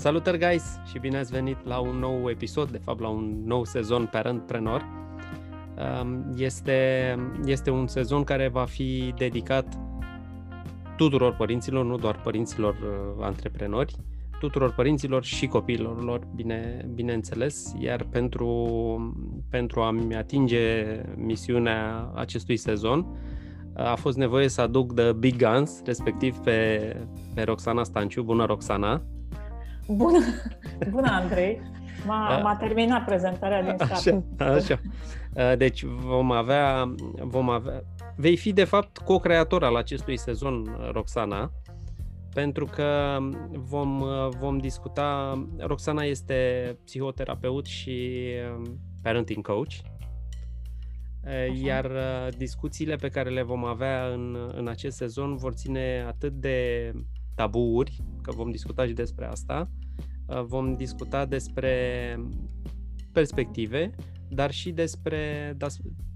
Salutări, guys, și bine ați venit la un nou episod, de fapt la un nou sezon Parentpreneur. Um, este, este un sezon care va fi dedicat tuturor părinților, nu doar părinților uh, antreprenori, tuturor părinților și copiilor lor, bine, bineînțeles, iar pentru, pentru a-mi atinge misiunea acestui sezon, a fost nevoie să aduc de Big Guns, respectiv pe, pe Roxana Stanciu. Bună, Roxana! Bună, bună Andrei! M-a, da. m-a terminat prezentarea din start. Așa, așa. Deci vom avea, vom avea, vei fi de fapt co-creator al acestui sezon, Roxana, pentru că vom, vom discuta, Roxana este psihoterapeut și um, parenting coach, Așa. iar discuțiile pe care le vom avea în, în acest sezon vor ține atât de tabuuri, că vom discuta și despre asta, vom discuta despre perspective, dar și despre, da,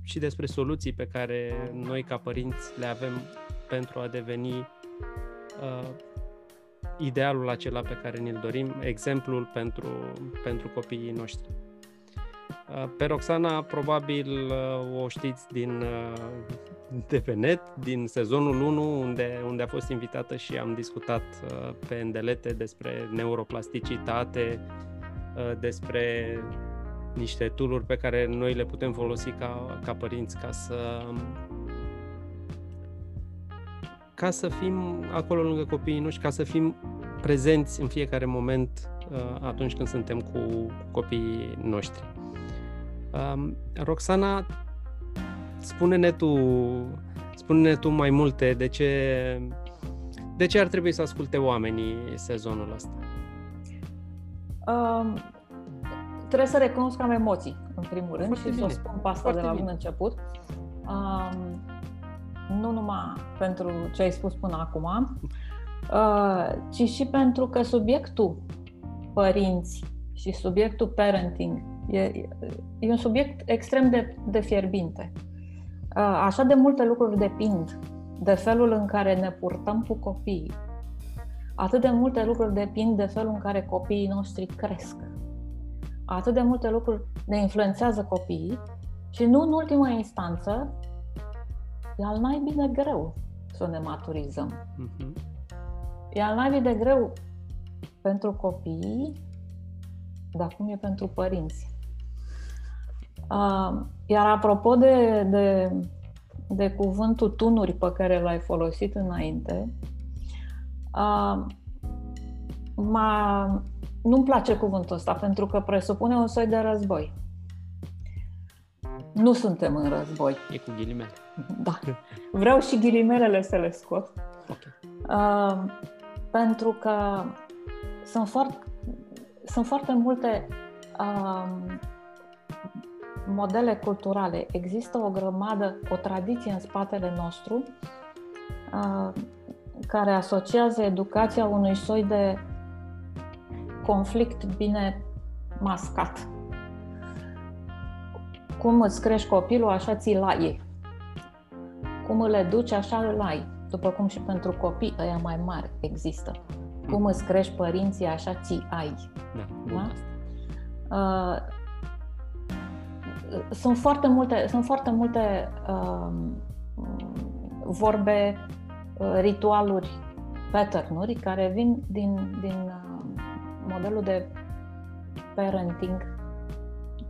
și despre soluții pe care noi ca părinți le avem pentru a deveni uh, idealul acela pe care ne-l dorim, exemplul pentru, pentru copiii noștri. Uh, pe Roxana probabil uh, o știți din, uh, de pe net, din sezonul 1, unde, unde a fost invitată și am discutat pe îndelete despre neuroplasticitate, despre niște tool pe care noi le putem folosi ca, ca părinți ca să ca să fim acolo lângă copiii noștri, ca să fim prezenți în fiecare moment atunci când suntem cu copiii noștri. Roxana, spune-ne tu, spune-ne tu mai multe de ce, de ce ar trebui să asculte oamenii sezonul ăsta? Um, trebuie să recunosc că am emoții, în primul rând, Foarte și bine. să o spun pe asta Foarte de la bun început. Um, nu numai pentru ce ai spus până acum, uh, ci și pentru că subiectul părinți și subiectul parenting e, e un subiect extrem de, de fierbinte. Uh, așa de multe lucruri depind de felul în care ne purtăm cu copiii. Atât de multe lucruri depind de felul în care copiii noștri cresc atât de multe lucruri ne influențează copiii și nu în ultima instanță, e al naibii de greu să ne maturizăm. Uh-huh. E al naibii de greu pentru copii, dar cum e pentru părinți. Uh, iar apropo de, de, de cuvântul tunuri pe care l-ai folosit înainte, uh, m-a, nu-mi place cuvântul ăsta pentru că presupune un soi de război. Nu suntem în război. E cu ghilimele. Da. Vreau și ghilimelele să le scot. Okay. Uh, pentru că sunt foarte, sunt foarte multe uh, modele culturale. Există o grămadă, o tradiție în spatele nostru uh, care asociază educația unui soi de conflict bine mascat. Cum îți crești copilul, așa ți-l ai. Cum îl educi, așa îl ai. După cum și pentru copii ăia mai mari există. Cum îți crești părinții, așa ți ai. Da? da? Uh, sunt foarte multe, sunt foarte multe uh, vorbe, uh, ritualuri, pattern care vin din, din uh, modelul de parenting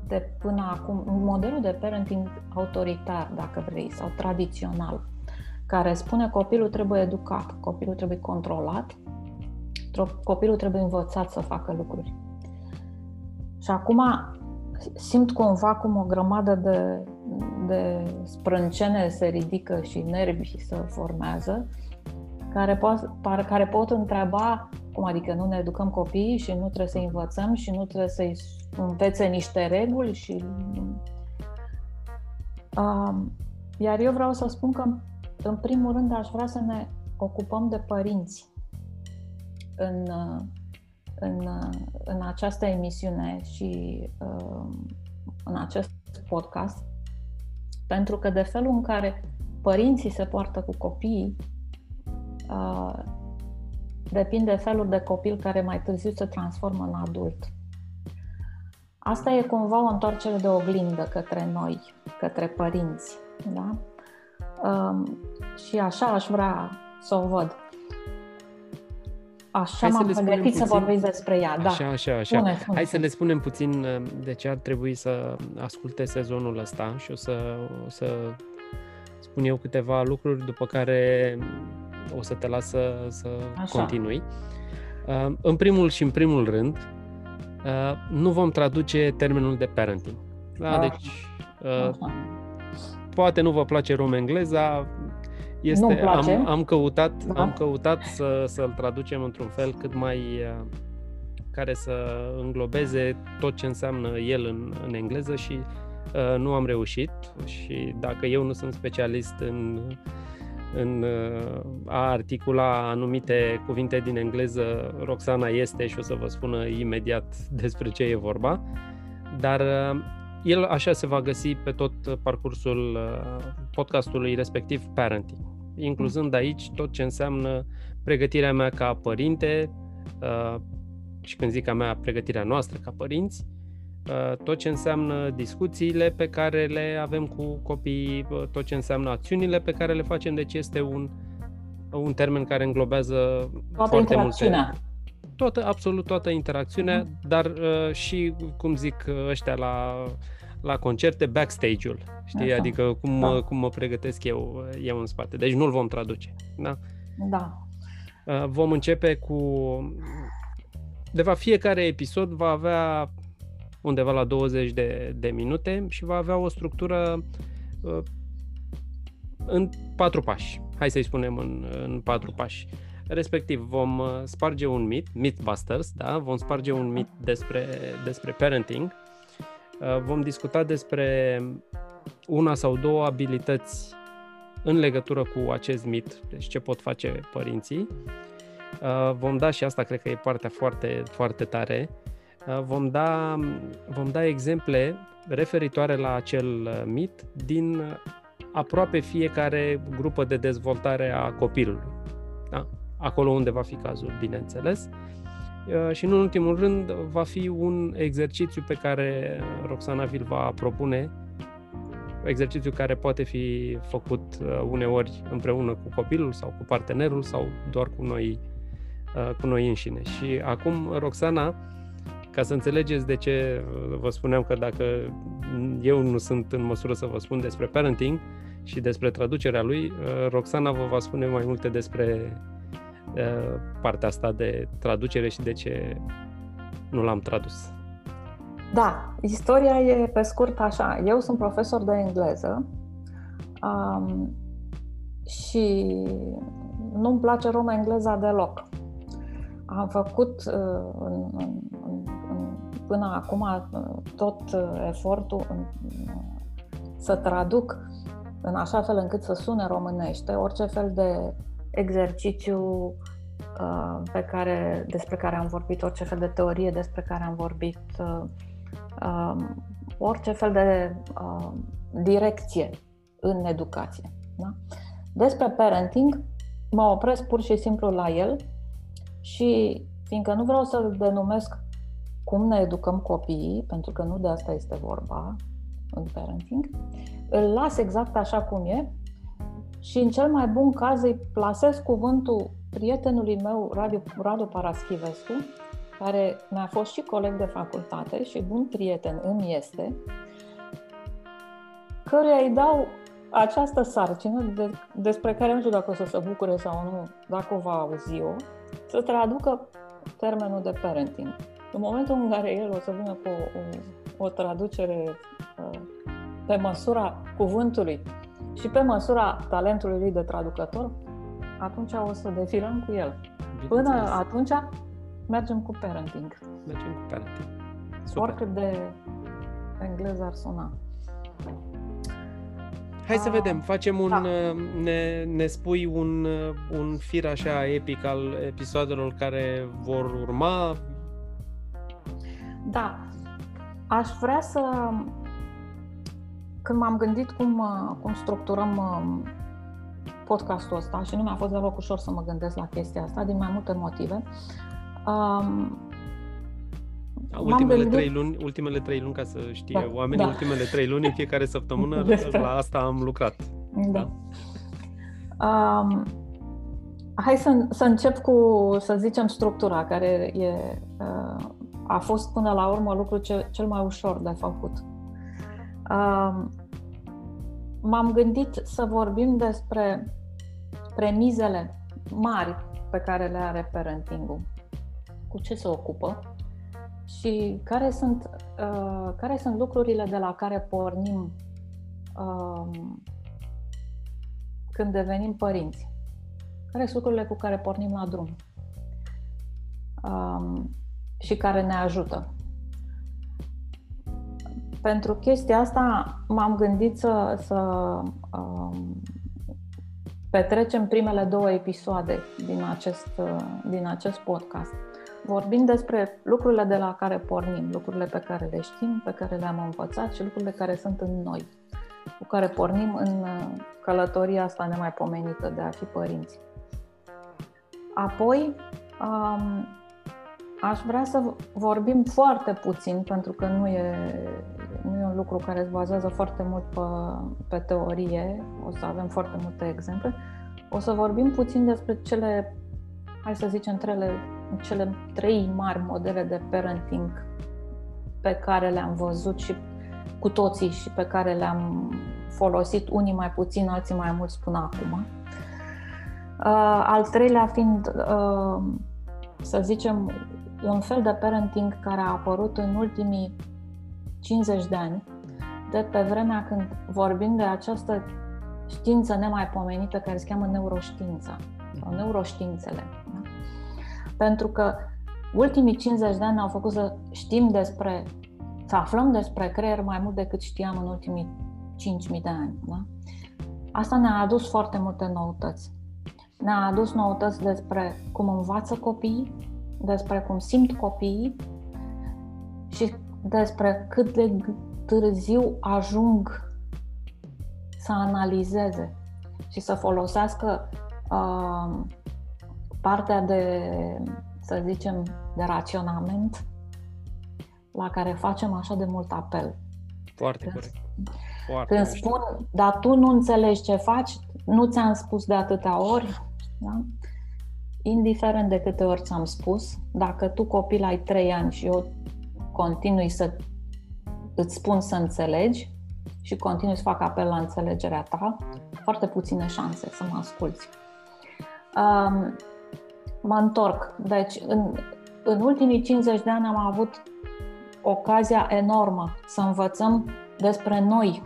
de până acum, modelul de parenting autoritar, dacă vrei, sau tradițional, care spune copilul trebuie educat, copilul trebuie controlat, copilul trebuie învățat să facă lucruri. Și acum simt cumva cum o grămadă de, de sprâncene se ridică și nervi se formează, care, po- care pot întreba cum adică nu ne educăm copiii și nu trebuie să învățăm și nu trebuie să-i învețe niște reguli și... Uh, iar eu vreau să spun că, în primul rând, aș vrea să ne ocupăm de părinți. În, în, în această emisiune și uh, în acest podcast, pentru că de felul în care părinții se poartă cu copiii, uh, depinde felul de copil care mai târziu se transformă în adult. Asta e cumva o întoarcere de oglindă către noi, către părinți. Da? Um, și așa aș vrea să o văd. Așa Hai m-am pregătit puțin... să vorbim despre ea. Da. Așa, așa, așa. Spune, spune. Hai să le spunem puțin uh, de ce ar trebui să asculte sezonul ăsta și o să, o să spun eu câteva lucruri, după care o să te las să, să continui. Uh, în primul și în primul rând, uh, nu vom traduce termenul de parenting. Da? Ah. Deci, poate nu vă place rom-engleza, este, nu place. Am, am căutat, da. am căutat să, să-l traducem într-un fel cât mai uh, care să înglobeze tot ce înseamnă el în, în engleză și uh, nu am reușit și dacă eu nu sunt specialist în, în uh, a articula anumite cuvinte din engleză, Roxana este și o să vă spună imediat despre ce e vorba, dar uh, el așa se va găsi pe tot parcursul uh, podcastului respectiv Parenting incluzând aici tot ce înseamnă pregătirea mea ca părinte uh, și când zic a mea, pregătirea noastră ca părinți, uh, tot ce înseamnă discuțiile pe care le avem cu copiii, uh, tot ce înseamnă acțiunile pe care le facem, deci este un, un termen care înglobează toată foarte multe. Toată, absolut toată interacțiunea, uh-huh. dar uh, și, cum zic ăștia la la concerte backstage-ul, știi? Așa. Adică cum, da. cum mă pregătesc eu, eu în spate. Deci nu-l vom traduce, da? Da. Uh, vom începe cu... De va fiecare episod va avea undeva la 20 de, de minute și va avea o structură uh, în patru pași. Hai să-i spunem în, în patru pași. Respectiv, vom uh, sparge un mit, Mythbusters, da? Vom sparge un mit despre, despre parenting Uh, vom discuta despre una sau două abilități în legătură cu acest mit, deci ce pot face părinții. Uh, vom da și asta cred că e partea foarte, foarte tare. Uh, vom da, vom da exemple referitoare la acel mit din aproape fiecare grupă de dezvoltare a copilului. Da? Acolo unde va fi cazul, bineînțeles. Uh, și, în ultimul rând, va fi un exercițiu pe care Roxana vi va propune, exercițiu care poate fi făcut uh, uneori împreună cu copilul sau cu partenerul sau doar cu noi, uh, cu noi înșine. Și acum, Roxana, ca să înțelegeți de ce vă spuneam că dacă eu nu sunt în măsură să vă spun despre parenting și despre traducerea lui, Roxana vă va spune mai multe despre partea asta de traducere și de ce nu l-am tradus. Da, istoria e pe scurt așa. Eu sunt profesor de engleză um, și nu-mi place romă engleza deloc. Am făcut uh, în, în, în, până acum uh, tot uh, efortul în, să traduc în așa fel încât să sune românește orice fel de exercițiu uh, pe care, despre care am vorbit, orice fel de teorie despre care am vorbit, uh, um, orice fel de uh, direcție în educație. Da? Despre parenting, mă opresc pur și simplu la el și fiindcă nu vreau să-l denumesc cum ne educăm copiii, pentru că nu de asta este vorba în parenting, îl las exact așa cum e și în cel mai bun caz îi plasez cuvântul prietenului meu, Radu, Radu Paraschivescu, care mi-a fost și coleg de facultate și bun prieten îmi este, căruia îi dau această sarcină de, despre care nu știu dacă o să se bucure sau nu, dacă o va auzi eu, să traducă termenul de parenting. În momentul în care el o să vină cu o, o, o traducere uh, pe măsura cuvântului și pe măsura talentului lui de traducător, atunci o să defilăm cu el. Până atunci, mergem cu parenting. Mergem cu parenting. Super. Oricât de engleză ar suna. Hai să vedem, facem un, da. ne, ne spui un, un fir așa epic al episoadelor care vor urma? Da, aș vrea să când m-am gândit cum, uh, cum structurăm uh, podcastul ăsta și nu mi-a fost deloc ușor să mă gândesc la chestia asta, din mai multe motive. Um, ultimele, gândit... trei luni, ultimele trei luni, ca să știe da, oamenii, da. ultimele trei luni, în fiecare săptămână, Despre... la asta am lucrat. Da. da? Um, hai să, să încep cu, să zicem, structura, care e, uh, a fost până la urmă lucru ce, cel mai ușor de făcut. Um, m-am gândit să vorbim despre premizele mari pe care le are parenting-ul, cu ce se ocupă și care sunt, uh, care sunt lucrurile de la care pornim uh, când devenim părinți. Care sunt lucrurile cu care pornim la drum um, și care ne ajută. Pentru chestia asta m-am gândit să, să um, petrecem primele două episoade din acest, din acest podcast. Vorbind despre lucrurile de la care pornim, lucrurile pe care le știm, pe care le-am învățat și lucrurile care sunt în noi, cu care pornim în călătoria asta nemaipomenită de a fi părinți. Apoi, um, aș vrea să vorbim foarte puțin, pentru că nu e, nu e un lucru care se bazează foarte mult pe, pe teorie, o să avem foarte multe exemple. O să vorbim puțin despre cele, hai să zicem, cele, cele trei mari modele de parenting pe care le-am văzut și cu toții și pe care le-am folosit, unii mai puțin, alții mai mult spun acum. Uh, al treilea fiind, uh, să zicem, un fel de parenting care a apărut în ultimii 50 de ani, de pe vremea când vorbim de această știință nemaipomenită care se cheamă neuroștiința sau neuroștiințele. Da? Pentru că ultimii 50 de ani au făcut să știm despre, să aflăm despre creier mai mult decât știam în ultimii 5.000 de ani. Da? Asta ne-a adus foarte multe noutăți. Ne-a adus noutăți despre cum învață copiii, despre cum simt copiii și despre cât de târziu ajung să analizeze și să folosească uh, partea de, să zicem, de raționament la care facem așa de mult apel. Foarte corect. Foarte Când spun, dar tu nu înțelegi ce faci, nu ți-am spus de atâtea ori, da? Indiferent de câte ori ți-am spus, dacă tu copil ai 3 ani și eu continui să îți spun să înțelegi și continui să fac apel la înțelegerea ta, foarte puține șanse să mă asculți. Um, mă întorc. Deci, în, în ultimii 50 de ani am avut ocazia enormă să învățăm despre noi,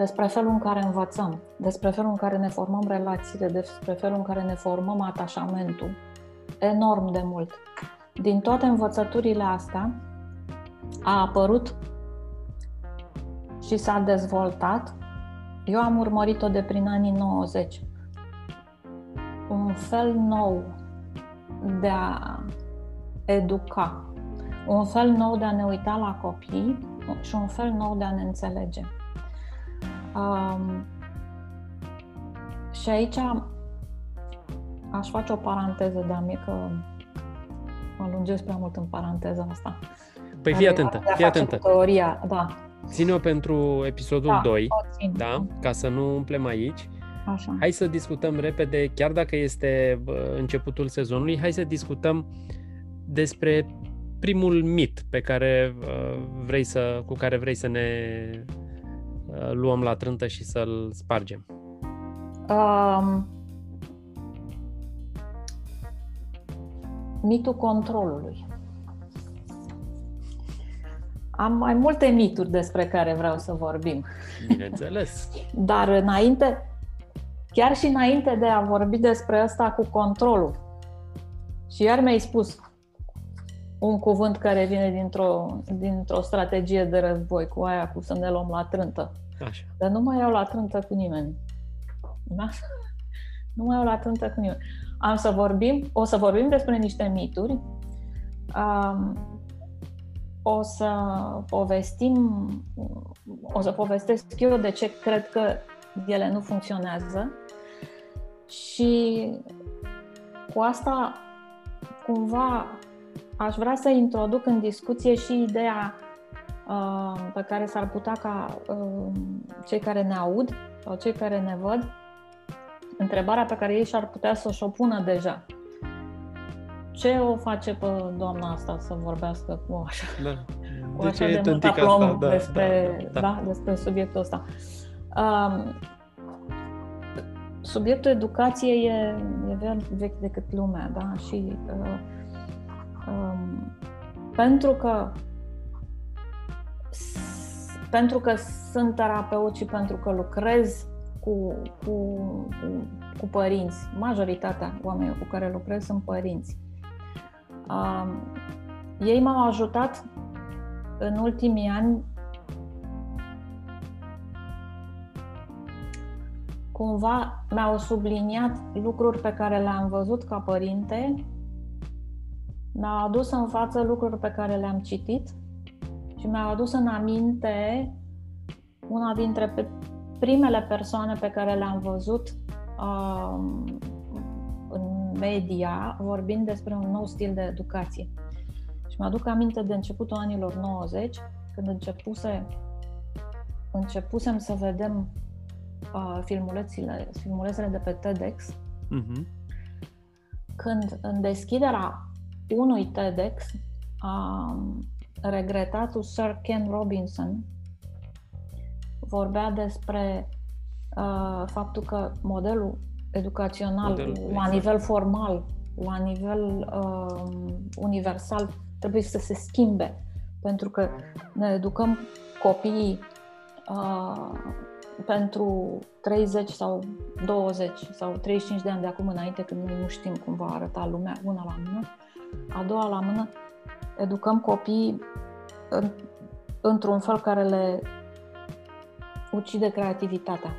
despre felul în care învățăm, despre felul în care ne formăm relațiile, despre felul în care ne formăm atașamentul, enorm de mult. Din toate învățăturile astea a apărut și s-a dezvoltat, eu am urmărit-o de prin anii 90, un fel nou de a educa, un fel nou de a ne uita la copii și un fel nou de a ne înțelege. Um, și aici aș face o paranteză de mică, mă lungesc prea mult în paranteza asta. Păi fii atentă, fii atentă. Teoria, da. Ține-o pentru episodul da, 2, da? ca să nu umplem aici. Așa. Hai să discutăm repede, chiar dacă este începutul sezonului, hai să discutăm despre primul mit pe care vrei să, cu care vrei să ne Uh, luăm la trântă și să-l spargem? Um, mitul controlului. Am mai multe mituri despre care vreau să vorbim. Bineînțeles. Dar înainte, chiar și înainte de a vorbi despre asta cu controlul, și iar mi-ai spus, un cuvânt care vine dintr-o, dintr-o strategie de război, cu aia cu să ne luăm la trântă. Așa. Dar nu mai iau la trântă cu nimeni. Da? Nu mai iau la trântă cu nimeni. Am să vorbim, o să vorbim despre niște mituri. Um, o să povestim, o să povestesc eu de ce cred că ele nu funcționează Și cu asta, cumva, aș vrea să introduc în discuție și ideea uh, pe care s-ar putea ca uh, cei care ne aud sau cei care ne văd, întrebarea pe care ei și-ar putea să-și o pună deja. Ce o face pe doamna asta să vorbească cu așa, da. cu așa de, de mult aplom da, despre, da, da, da. Da, despre subiectul ăsta? Uh, subiectul educației e, e vechi decât lumea, da? Și uh, um, pentru că pentru că sunt terapeut și pentru că lucrez cu, cu, cu, cu părinți, majoritatea oamenilor cu care lucrez sunt părinți. Um, ei m-au ajutat în ultimii ani cumva mi-au subliniat lucruri pe care le-am văzut ca părinte, mi-au adus în față lucruri pe care le-am citit și mi-au adus în aminte una dintre primele persoane pe care le-am văzut uh, în media vorbind despre un nou stil de educație. Și mă-aduc aminte de începutul anilor 90, când începuse, începusem să vedem uh, filmulețele, filmulețele de pe TEDx, uh-huh. când în deschiderea unui TEDx, uh, regretatul Sir Ken Robinson vorbea despre uh, faptul că modelul educațional modelul, la exact. nivel formal, la nivel uh, universal, trebuie să se schimbe. Pentru că ne educăm copiii uh, pentru 30 sau 20 sau 35 de ani de acum înainte, când noi nu știm cum va arăta lumea, una la mână, a doua la mână, educăm copiii în, într-un fel care le ucide creativitatea,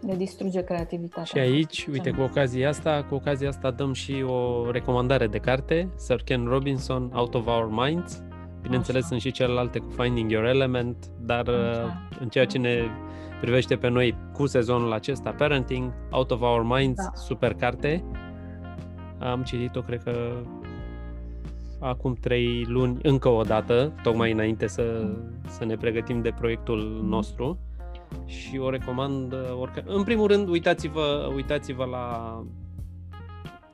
le distruge creativitatea. Și aici, uite, cu ocazia asta, cu ocazia asta dăm și o recomandare de carte, Sir Ken Robinson, Out of Our Minds. Bineînțeles, Așa. sunt și celelalte cu Finding Your Element, dar Așa. Uh, în ceea ce ne privește pe noi cu sezonul acesta, Parenting, Out of Our Minds, da. super carte. Am citit-o, cred că acum trei luni, încă o dată, tocmai înainte să, să ne pregătim de proiectul nostru și o recomand orică... În primul rând, uitați-vă, uitați-vă la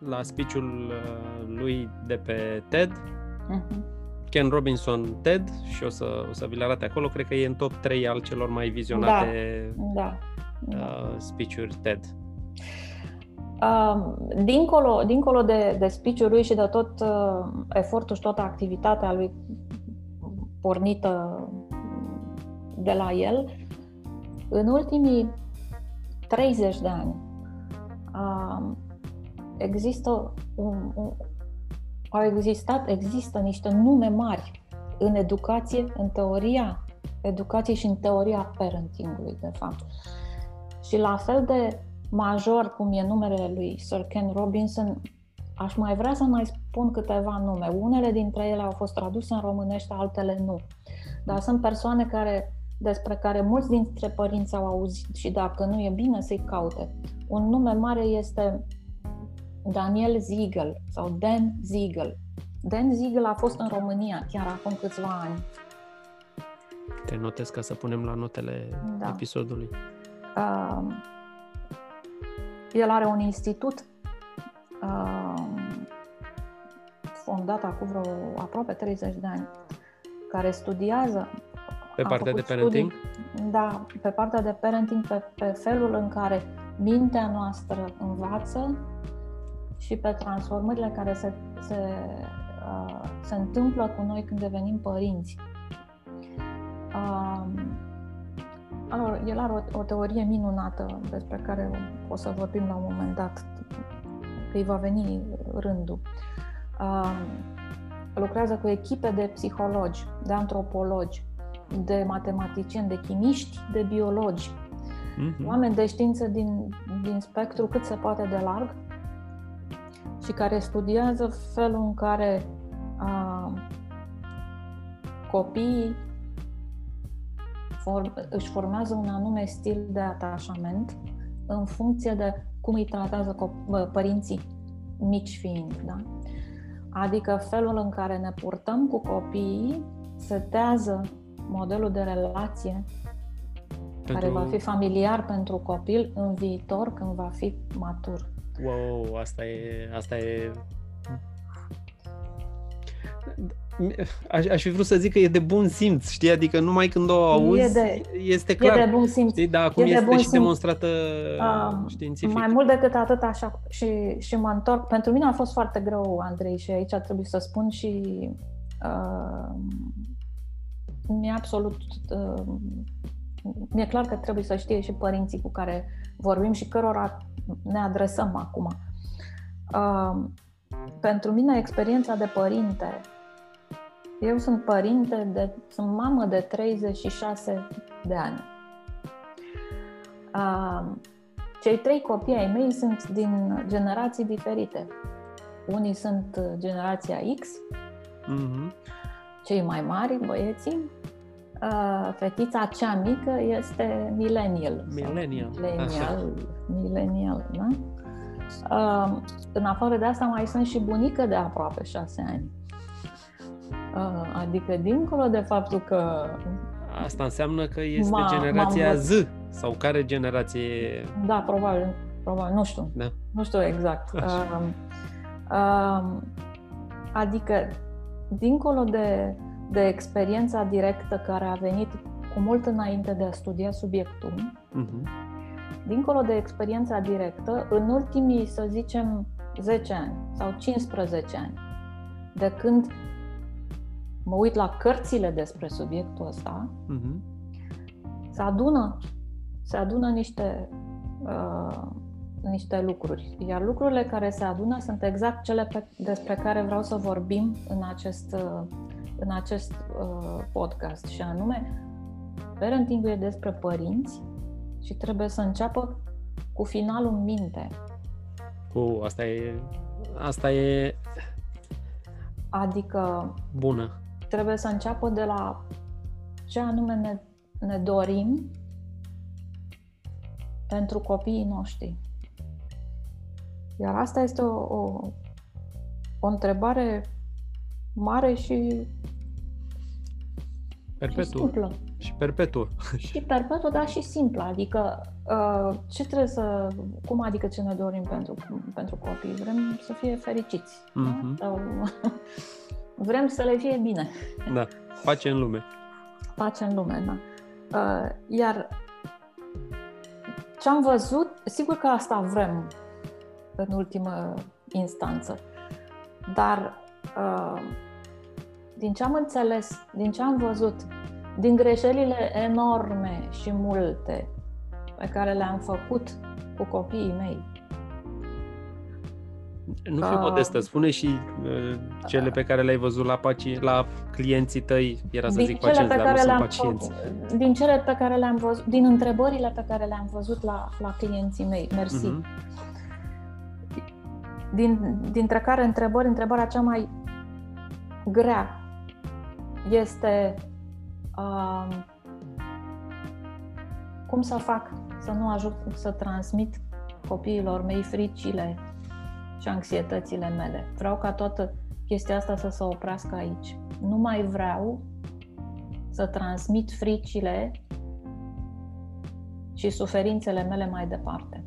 la speech-ul uh, lui de pe TED, uh-huh. Ken Robinson TED și o să, o să vi-l arate acolo. Cred că e în top 3 al celor mai vizionate da, da, da. Uh, speech-uri TED. Uh, dincolo, dincolo de, de speech-ul lui și de tot uh, efortul și toată activitatea lui pornită de la el, în ultimii 30 de ani uh, există un, un, au existat, există niște nume mari în educație, în teoria educației și în teoria parentingului, de fapt. Și la fel de major cum e numele lui Sir Ken Robinson, aș mai vrea să mai spun câteva nume. Unele dintre ele au fost traduse în românește, altele nu. Dar sunt persoane care, despre care mulți dintre părinți au auzit și dacă nu e bine să-i caute. Un nume mare este Daniel Ziegel sau Dan Ziegel. Dan Ziegel a fost în România chiar acum câțiva ani. Te notez ca să punem la notele da. episodului. Uh, el are un institut uh, fondat acum vreo aproape 30 de ani, care studiază pe partea de parenting? Studii, da, pe partea de parenting, pe, pe felul în care mintea noastră învață și pe transformările care se, se, uh, se întâmplă cu noi când devenim părinți. Uh, alors, el are o, o teorie minunată despre care o să vorbim la un moment dat, că îi va veni rândul. Uh, lucrează cu echipe de psihologi, de antropologi, de matematicieni, de chimiști, de biologi, mm-hmm. oameni de știință din, din spectru cât se poate de larg și care studiază felul în care uh, copiii form, își formează un anume stil de atașament în funcție de cum îi tratează cop- părinții mici fiind, da? Adică felul în care ne purtăm cu copiii setează modelul de relație pentru... care va fi familiar pentru copil în viitor când va fi matur. Wow, asta e, asta e aș, aș fi vrut să zic că e de bun simț, știi? Adică numai când o auzi, e de, este clar. E de bun simț. Știi? Dar acum e este de și simț. demonstrată uh, științific. Mai mult decât atât, așa, și, și mă întorc. Pentru mine a fost foarte greu, Andrei, și aici trebuie să spun și uh, mi-e absolut uh, mi-e clar că trebuie să știe și părinții cu care vorbim și cărora ne adresăm acum. Uh, pentru mine, experiența de părinte eu sunt părinte, de, sunt mamă de 36 de ani. Uh, cei trei copii ai mei sunt din generații diferite. Unii sunt generația X, mm-hmm. cei mai mari, băieții. Uh, fetița cea mică este millennial. Millennial. Millennial, millennial da? Uh, în afară de asta mai sunt și bunică de aproape șase ani. Adică, dincolo de faptul că... Asta înseamnă că este m-a, generația Z sau care generație? Da, probabil, probabil, nu știu. Da. Nu știu exact. uh, uh, adică, dincolo de, de experiența directă care a venit cu mult înainte de a studia subiectul, uh-huh. dincolo de experiența directă, în ultimii, să zicem, 10 ani sau 15 ani, de când mă uit la cărțile despre subiectul ăsta, uh-huh. se adună, se adună niște, uh, niște lucruri. Iar lucrurile care se adună sunt exact cele pe, despre care vreau să vorbim în acest, uh, în acest uh, podcast. Și anume, parenting e despre părinți și trebuie să înceapă cu finalul în minte. Uh, asta e... Asta e... Adică... Bună trebuie să înceapă de la ce anume ne, ne dorim pentru copiii noștri. Iar asta este o, o, o întrebare mare și perpetuă. Și, simplă. și perpetuă. Și perpetuă, dar și simplă. Adică, uh, ce trebuie să. Cum adică ce ne dorim pentru, pentru copii? Vrem să fie fericiți. Mm-hmm. Da? Sau, Vrem să le fie bine. Da, pace în lume. Pace în lume, da. Uh, iar ce am văzut, sigur că asta vrem în ultimă instanță, dar uh, din ce am înțeles, din ce am văzut, din greșelile enorme și multe pe care le-am făcut cu copiii mei, nu fi modestă, spune și uh, cele pe care le-ai văzut la, paci- la clienții tăi, era să din zic pacienți, dar nu sunt pacienți. Din cele pe care le-am văzut, din întrebările pe care le-am văzut la, la clienții mei, mersi. Uh-huh. Din, dintre care întrebări, întrebarea cea mai grea este uh, cum să fac să nu ajut să transmit copiilor mei fricile și anxietățile mele. Vreau ca toată chestia asta să se oprească aici. Nu mai vreau să transmit fricile și suferințele mele mai departe.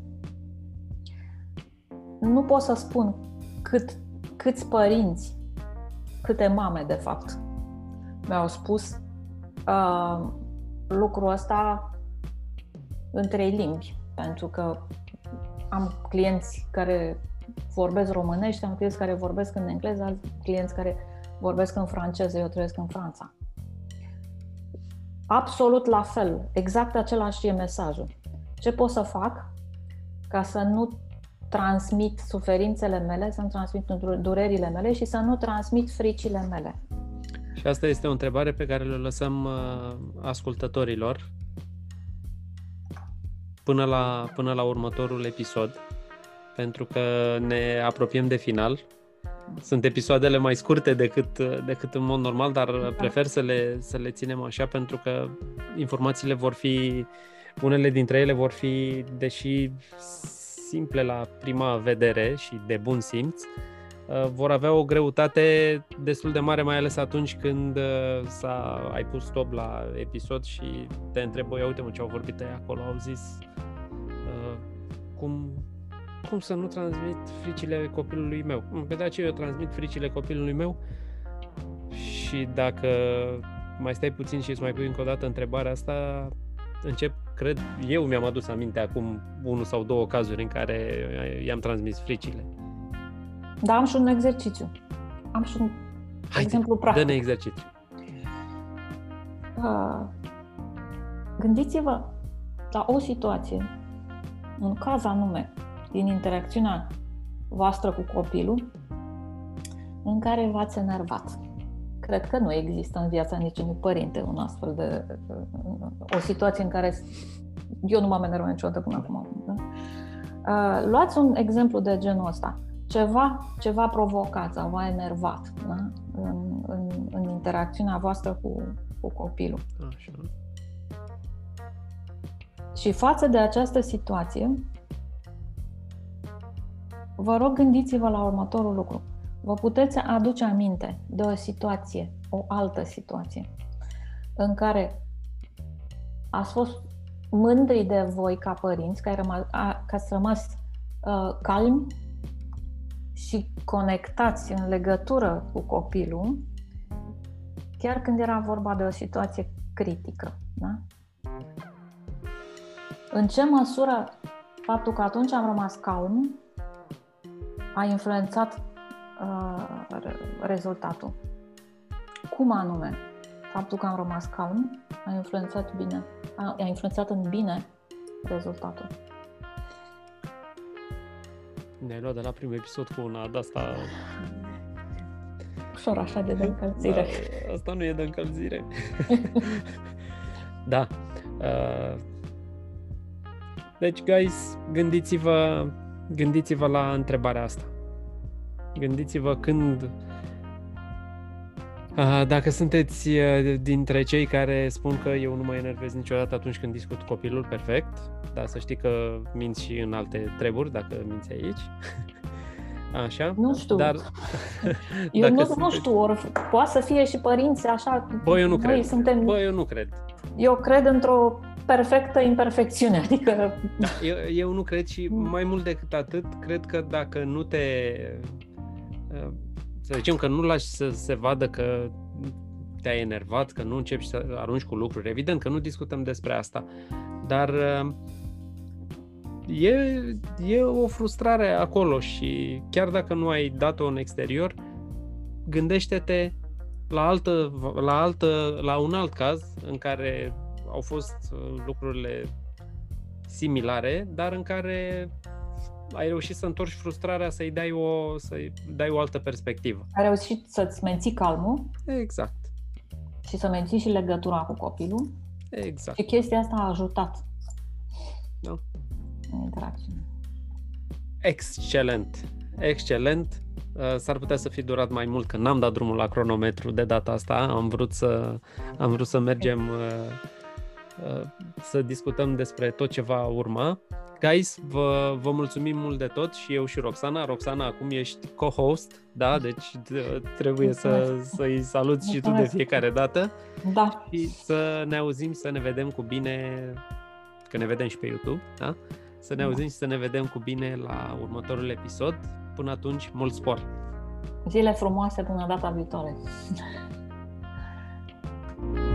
Nu pot să spun cât, câți părinți, câte mame, de fapt, mi-au spus uh, lucrul ăsta în trei limbi, pentru că am clienți care vorbesc românești, am clienți care vorbesc în engleză, alți clienți care vorbesc în franceză, eu trăiesc în Franța. Absolut la fel, exact același e mesajul. Ce pot să fac ca să nu transmit suferințele mele, să nu transmit durerile mele și să nu transmit fricile mele? Și asta este o întrebare pe care le lăsăm uh, ascultătorilor până la, până la următorul episod pentru că ne apropiem de final. Sunt episoadele mai scurte decât, decât în mod normal, dar da. prefer să le, să le ținem așa pentru că informațiile vor fi, unele dintre ele vor fi, deși simple la prima vedere și de bun simț, uh, vor avea o greutate destul de mare, mai ales atunci când uh, s-a, ai pus stop la episod și te întreb, băi, uite mă ce au vorbit ei acolo, au zis uh, cum, cum să nu transmit fricile copilului meu. Mm, pe de aceea eu transmit fricile copilului meu și dacă mai stai puțin și îți mai pui încă o dată întrebarea asta, încep, cred, eu mi-am adus aminte acum unul sau două cazuri în care i-am transmis fricile. Da, am și un exercițiu. Am și un Haide, exemplu practic. Dă-ne exercițiu. Uh, gândiți-vă la o situație, un caz anume, din interacțiunea voastră cu copilul, în care v-ați enervat cred că nu există în viața niciunui părinte un astfel de o situație în care eu nu m-am enervat niciodată până acum. Da? Uh, luați un exemplu de genul ăsta. Ceva, ceva provocat sau v-a enervat da? în, în, în interacțiunea voastră cu, cu copilul. Așa. Și față de această situație, vă rog gândiți-vă la următorul lucru vă puteți aduce aminte de o situație, o altă situație, în care ați fost mândri de voi ca părinți, că, rămas, a, că ați rămas uh, calmi și conectați în legătură cu copilul, chiar când era vorba de o situație critică. Da? În ce măsură faptul că atunci am rămas calm a influențat uh, rezultatul. Cum anume? Faptul că am rămas calm a influențat bine, a, a influențat în bine rezultatul. Ne-ai luat de la primul episod cu una de asta... Ușor așa de, de încălzire. Da, asta nu e de încălzire. da. Uh, deci, guys, gândiți-vă, gândiți-vă la întrebarea asta. Gândiți-vă când dacă sunteți dintre cei care spun că eu nu mă enervez niciodată atunci când discut copilul, perfect. Dar să știi că minți și în alte treburi, dacă minți aici. Așa. Nu știu. Dar, eu nu, sunteți... nu știu, ori poate să fie și părinți așa. Bă, eu nu cred. Suntem... Bă, eu nu cred. Eu cred într-o perfectă imperfecțiune, adică... Da, eu, eu nu cred și mai mult decât atât, cred că dacă nu te să zicem că nu lași să se vadă că te-ai enervat, că nu începi să arunci cu lucruri. Evident că nu discutăm despre asta, dar e, e o frustrare acolo și chiar dacă nu ai dat-o în exterior, gândește-te la, altă, la, altă, la un alt caz în care au fost uh, lucrurile similare, dar în care ai reușit să întorci frustrarea, să-i dai o, să-i dai o altă perspectivă. Ai reușit să-ți menții calmul. Exact. Și să menții și legătura cu copilul. Exact. Și chestia asta a ajutat. Da. În interacțiune. Excelent. Excelent. Uh, s-ar putea să fi durat mai mult, că n-am dat drumul la cronometru de data asta. Am vrut să, am vrut să mergem uh, uh, să discutăm despre tot ce va urma. Guys, vă, vă mulțumim mult de tot și eu și Roxana. Roxana, acum ești co-host, da? Deci trebuie să, să-i salut și tu de fiecare dată. Da. Și să ne auzim, să ne vedem cu bine, că ne vedem și pe YouTube, da? Să ne da. auzim și să ne vedem cu bine la următorul episod. Până atunci, mult spor! Zile frumoase până data viitoare!